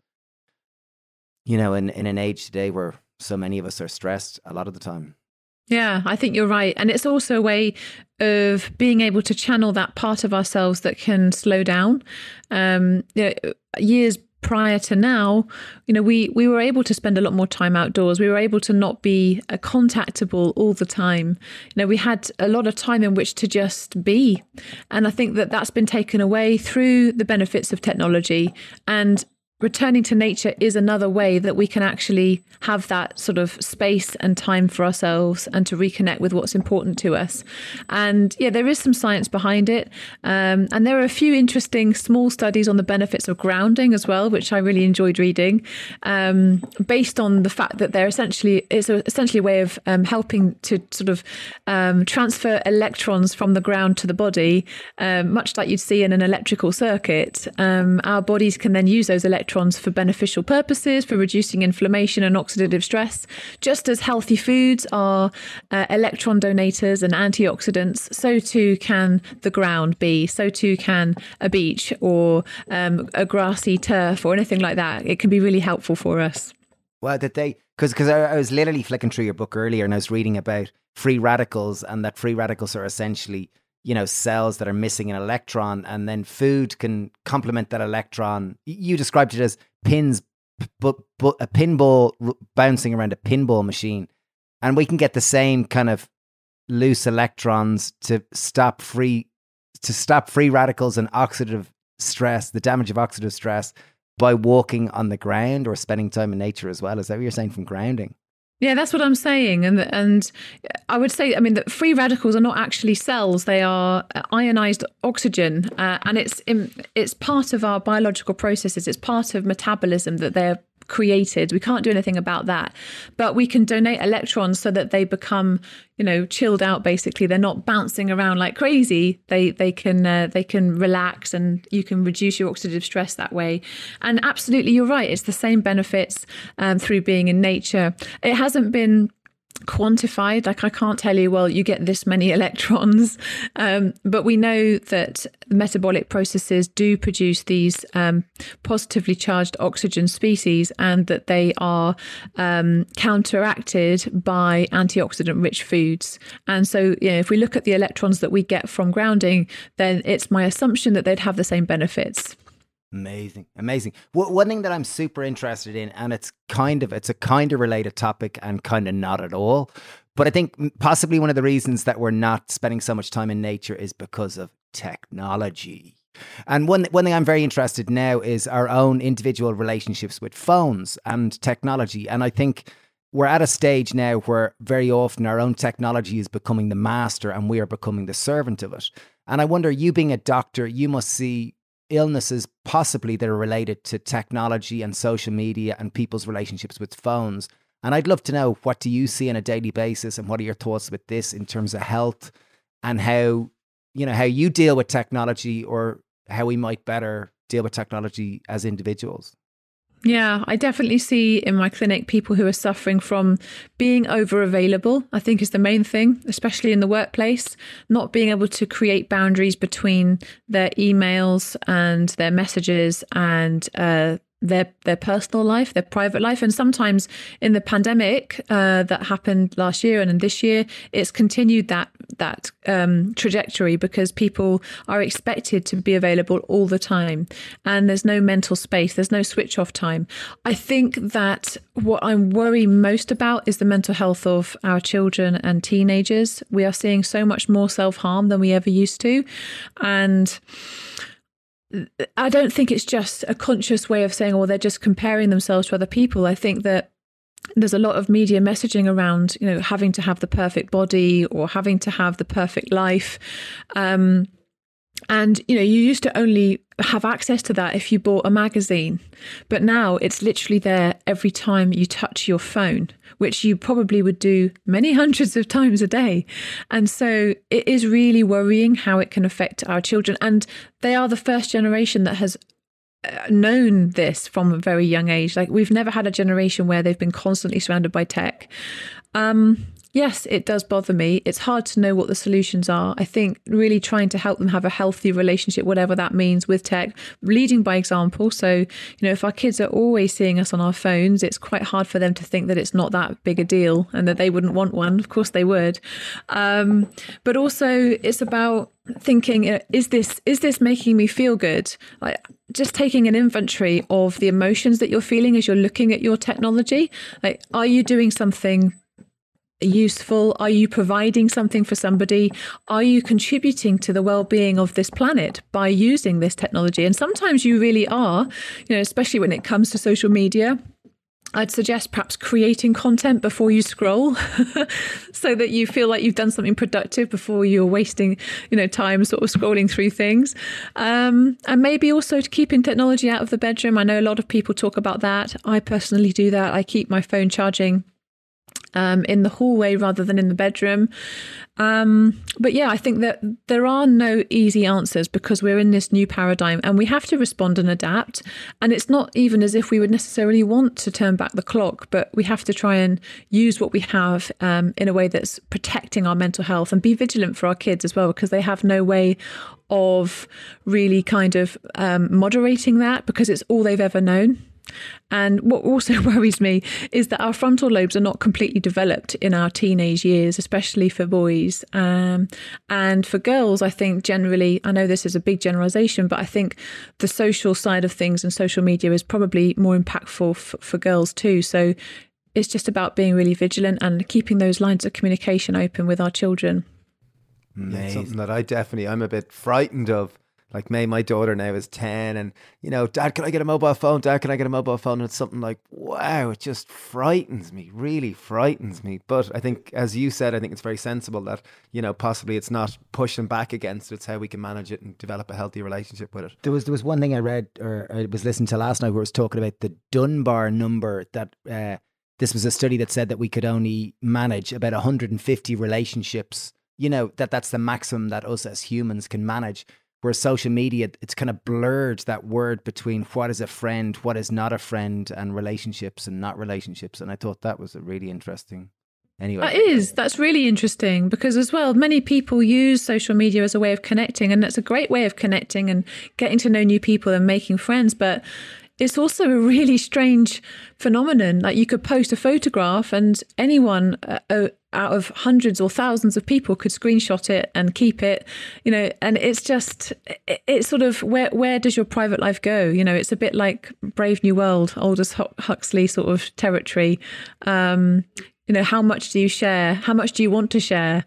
you know in in an age today where so many of us are stressed a lot of the time Yeah, I think you're right. And it's also a way of being able to channel that part of ourselves that can slow down. Um, you know, years prior to now, you know, we, we were able to spend a lot more time outdoors. We were able to not be uh, contactable all the time. You know, we had a lot of time in which to just be. And I think that that's been taken away through the benefits of technology. And returning to nature is another way that we can actually have that sort of space and time for ourselves and to reconnect with what's important to us. And yeah, there is some science behind it. Um, and there are a few interesting small studies on the benefits of grounding as well, which I really enjoyed reading, um, based on the fact that they're essentially, it's a, essentially a way of um, helping to sort of um, transfer electrons from the ground to the body, um, much like you'd see in an electrical circuit. Um, our bodies can then use those electrons for beneficial purposes, for reducing inflammation and oxidative stress. Just as healthy foods are uh, electron donators and antioxidants, so too can the ground be. So too can a beach or um, a grassy turf or anything like that. It can be really helpful for us. Well, did they? Because because I, I was literally flicking through your book earlier, and I was reading about free radicals, and that free radicals are essentially you know cells that are missing an electron, and then food can complement that electron. You described it as pins, but but a pinball r- bouncing around a pinball machine, and we can get the same kind of loose electrons to stop free to stop free radicals and oxidative stress, the damage of oxidative stress by walking on the ground or spending time in nature as well. Is that what you're saying from grounding? Yeah, that's what I'm saying, and and I would say, I mean, that free radicals are not actually cells; they are ionized oxygen, uh, and it's in, it's part of our biological processes. It's part of metabolism that they're created. We can't do anything about that, but we can donate electrons so that they become, you know, chilled out. Basically, they're not bouncing around like crazy. They they can uh, they can relax, and you can reduce your oxidative stress that way. And absolutely, you're right. It's the same benefits um, through being in nature. It hasn't been quantified like i can't tell you well you get this many electrons. Um, but we know that metabolic processes do produce these um, positively charged oxygen species and that they are um, counteracted by antioxidant rich foods. And so you know if we look at the electrons that we get from grounding then it's my assumption that they'd have the same benefits Amazing, amazing. One thing that I'm super interested in, and it's kind of it's a kind of related topic and kind of not at all, but I think possibly one of the reasons that we're not spending so much time in nature is because of technology. And one one thing I'm very interested now is our own individual relationships with phones and technology. And I think we're at a stage now where very often our own technology is becoming the master and we are becoming the servant of it. And I wonder, you being a doctor, you must see illnesses possibly that are related to technology and social media and people's relationships with phones. And I'd love to know what do you see on a daily basis and what are your thoughts with this in terms of health and how you know how you deal with technology or how we might better deal with technology as individuals. Yeah, I definitely see in my clinic people who are suffering from being over available, I think is the main thing, especially in the workplace, not being able to create boundaries between their emails and their messages and uh, their their personal life, their private life, and sometimes in the pandemic uh, that happened last year and in this year, it's continued that that um, trajectory because people are expected to be available all the time, and there's no mental space, there's no switch off time. I think that what I'm worried most about is the mental health of our children and teenagers. We are seeing so much more self harm than we ever used to, and I don't think it's just a conscious way of saying, oh, they're just comparing themselves to other people. I think that there's a lot of media messaging around, you know, having to have the perfect body or having to have the perfect life. Um, and you know, you used to only have access to that if you bought a magazine, but now it's literally there every time you touch your phone, which you probably would do many hundreds of times a day. And so it is really worrying how it can affect our children. And they are the first generation that has uh, known this from a very young age. Like we've never had a generation where they've been constantly surrounded by tech. Um, yes, it does bother me. It's hard to know what the solutions are. I think really trying to help them have a healthy relationship, whatever that means with tech, leading by example. So, you know, if our kids are always seeing us on our phones, it's quite hard for them to think that it's not that big a deal and that they wouldn't want one. Of course they would. Um, but also it's about thinking is this is this making me feel good like just taking an inventory of the emotions that you're feeling as you're looking at your technology like are you doing something useful? Are you providing something for somebody? Are you contributing to the well-being of this planet by using this technology? And sometimes you really are, you know, especially when it comes to social media. I'd suggest perhaps creating content before you scroll so that you feel like you've done something productive before you're wasting, you know, time sort of scrolling through things. Um, and maybe also to keeping technology out of the bedroom. I know a lot of people talk about that. I personally do that. I keep my phone charging um, in the hallway rather than in the bedroom. Um, but yeah, I think that there are no easy answers because we're in this new paradigm and we have to respond and adapt. And it's not even as if we would necessarily want to turn back the clock, but we have to try and use what we have um, in a way that's protecting our mental health and be vigilant for our kids as well because they have no way of really kind of um, moderating that because it's all they've ever known. And what also worries me is that our frontal lobes are not completely developed in our teenage years, especially for boys. Um, and for girls, I think generally, I know this is a big generalization, but I think the social side of things and social media is probably more impactful f- for girls too. So it's just about being really vigilant and keeping those lines of communication open with our children. Mm, something that I definitely, I'm a bit frightened of like May, my daughter now is 10, and you know, Dad, can I get a mobile phone? Dad, can I get a mobile phone? And it's something like, wow, it just frightens me, really frightens me. But I think, as you said, I think it's very sensible that, you know, possibly it's not pushing back against it, it's how we can manage it and develop a healthy relationship with it. There was there was one thing I read or I was listening to last night where it was talking about the Dunbar number that uh, this was a study that said that we could only manage about 150 relationships. You know, that that's the maximum that us as humans can manage where social media it's kind of blurred that word between what is a friend what is not a friend and relationships and not relationships and i thought that was a really interesting anyway that is that's really interesting because as well many people use social media as a way of connecting and that's a great way of connecting and getting to know new people and making friends but it's also a really strange phenomenon. Like you could post a photograph, and anyone uh, uh, out of hundreds or thousands of people could screenshot it and keep it. You know, and it's just it, it's sort of where where does your private life go? You know, it's a bit like Brave New World, Aldous Huxley sort of territory. Um, you know, how much do you share? How much do you want to share?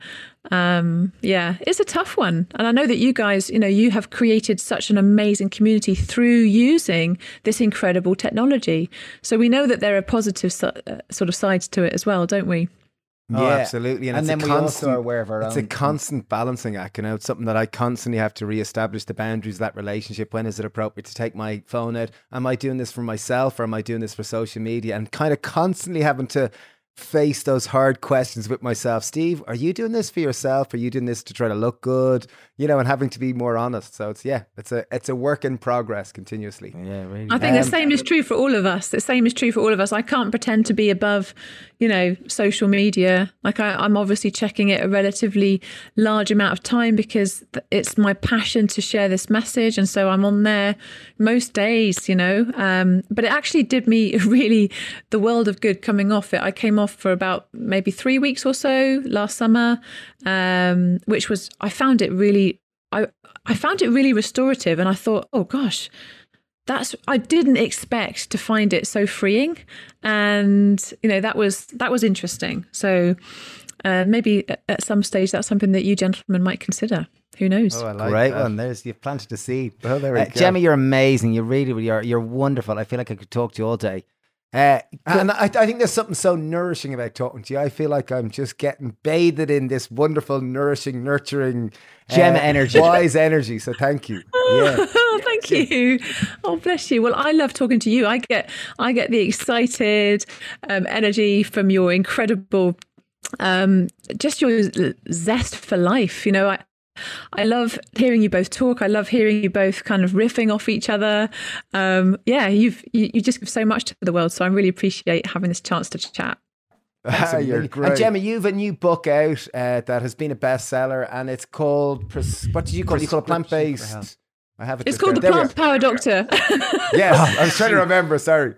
um, yeah, it's a tough one. And I know that you guys, you know, you have created such an amazing community through using this incredible technology. So we know that there are positive so, uh, sort of sides to it as well, don't we? Oh, yeah. absolutely. And, and then we constant, also are aware of our it's own. It's a constant balancing act. You know, it's something that I constantly have to reestablish the boundaries of that relationship. When is it appropriate to take my phone out? Am I doing this for myself or am I doing this for social media? And kind of constantly having to face those hard questions with myself. Steve, are you doing this for yourself? Are you doing this to try to look good? You know, and having to be more honest. So it's yeah, it's a it's a work in progress continuously. Yeah, really. I think the Um, same is true for all of us. The same is true for all of us. I can't pretend to be above, you know, social media. Like I, I'm obviously checking it a relatively large amount of time because it's my passion to share this message, and so I'm on there most days. You know, um, but it actually did me really the world of good coming off it. I came off for about maybe three weeks or so last summer, um, which was I found it really. I, I found it really restorative and I thought, oh gosh, that's I didn't expect to find it so freeing, and you know that was that was interesting. So uh, maybe at- at some stage that's something that you gentlemen might consider. Who knows? Oh, I like Great that. one. There's you've planted a seed. Oh, there we Uh, go. Gemma, you're amazing. You really, really are. You're wonderful. I feel like I could talk to you all day. Uh, And I, I think there's something so nourishing about talking to you. I feel like I'm just getting bathed in this wonderful, nourishing, nurturing gem uh, energy. wise energy. So thank you. Yeah. Oh, thank you. Oh, bless you. Well, I love talking to you. I get I get the excited um, energy from your incredible, um, just your zest for life. You know, I. I love hearing you both talk. I love hearing you both kind of riffing off each other. Um, yeah, you've you, you just give so much to the world. So I really appreciate having this chance to chat. You're great. And Gemma, you've a new book out uh, that has been a bestseller, and it's called. Pres- what did you call it? You call it plant Prescription for health. based. I have it. It's just called the there. There Plant Power Doctor. are. Yes, I was trying to remember. Sorry.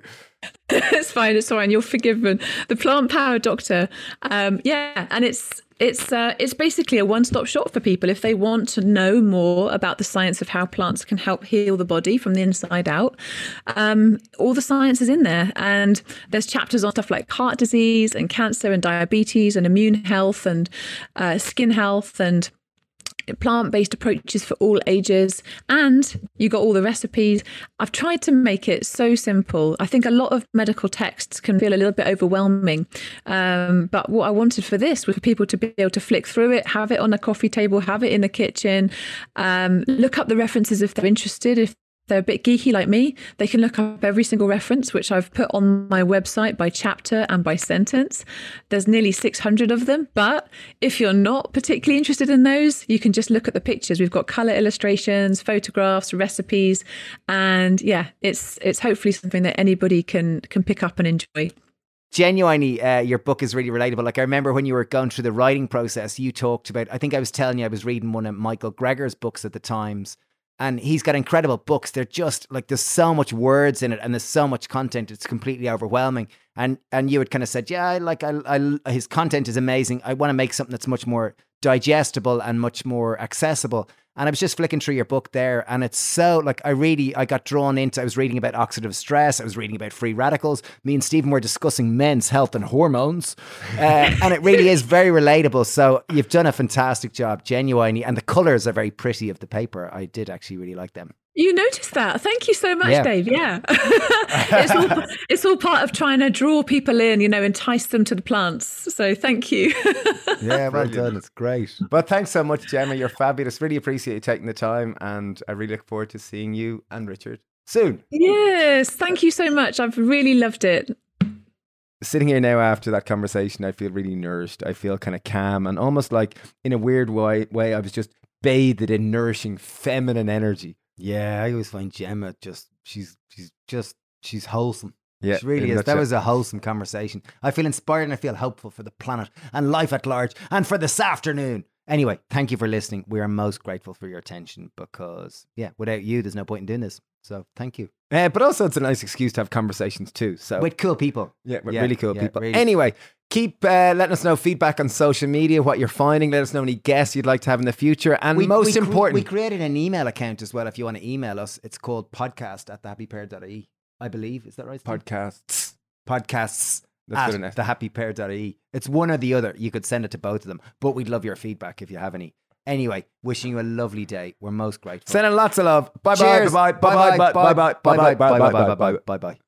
it's fine. It's fine. You're forgiven. The Plant Power Doctor. Um, yeah, and it's it's uh, it's basically a one-stop shop for people if they want to know more about the science of how plants can help heal the body from the inside out. Um, all the science is in there, and there's chapters on stuff like heart disease and cancer and diabetes and immune health and uh, skin health and plant-based approaches for all ages and you got all the recipes. I've tried to make it so simple. I think a lot of medical texts can feel a little bit overwhelming um, but what i wanted for this was for people to be able to flick through it have it on a coffee table have it in the kitchen um, look up the references if they're interested if they're a bit geeky like me, they can look up every single reference, which I've put on my website by chapter and by sentence. There's nearly 600 of them. But if you're not particularly interested in those, you can just look at the pictures. We've got color illustrations, photographs, recipes. And yeah, it's it's hopefully something that anybody can can pick up and enjoy. genuinely uh, your book is really relatable like i remember when you were going through the writing process you talked about i think i was telling you i was reading one of michael greger's books at the times and he's got incredible books. They're just like there's so much words in it and there's so much content it's completely overwhelming. And and you had kind of said yeah I like I, I his content is amazing. I want to make something that's much more digestible and much more accessible and I was just flicking through your book there, and it's so like I really I got drawn into. I was reading about oxidative stress. I was reading about free radicals. Me and Stephen were discussing men's health and hormones, uh, and it really is very relatable. So you've done a fantastic job, genuinely, and the colours are very pretty of the paper. I did actually really like them. You noticed that. Thank you so much, Yeah. Dave. Yeah. it's, all, it's all part of trying to draw people in, you know, entice them to the plants. So thank you. Yeah, well done. It's great. But thanks so much, Gemma. You're fabulous. Really appreciate you taking the time, and I really look forward to seeing you and Richard soon. yes. Thank you so much. I've really loved it. Sitting here now after that conversation, I feel really nourished. I feel kind of calm and almost like, in a weird way, way I was just bathed in nourishing feminine energy. Yeah, I always find Gemma just she's she's just she's wholesome. Yeah, she really is. That was a wholesome conversation. I feel inspired and I feel hopeful for the planet and life at large and for this afternoon. Anyway, thank you for listening. We are most grateful for your attention because, yeah, without you, there's no point in doing this. So thank you. Uh, but also, it's a nice excuse to have conversations too. So, With cool people. yeah, with yeah, really cool yeah, people. really. Anyway, keep uh, letting us know feedback on social media, what you're finding. Let us know any guests you'd like to have in the future. And most cre- important, we created an email account as well. If you want to email us, it's called podcast at thehappypear.ie. I believe. Is that right? Steve? podcasts. podcasts That's good enough. thehappypear.ie. It's one or the other. You could send it to both of them, but we'd love your feedback if you have any. Anyway, wishing you a lovely day. We're most grateful. Sending lots of love. Bye bye. Bye bye. Bye bye. Bye bye. Bye bye. Bye bye. Bye bye. Bye bye.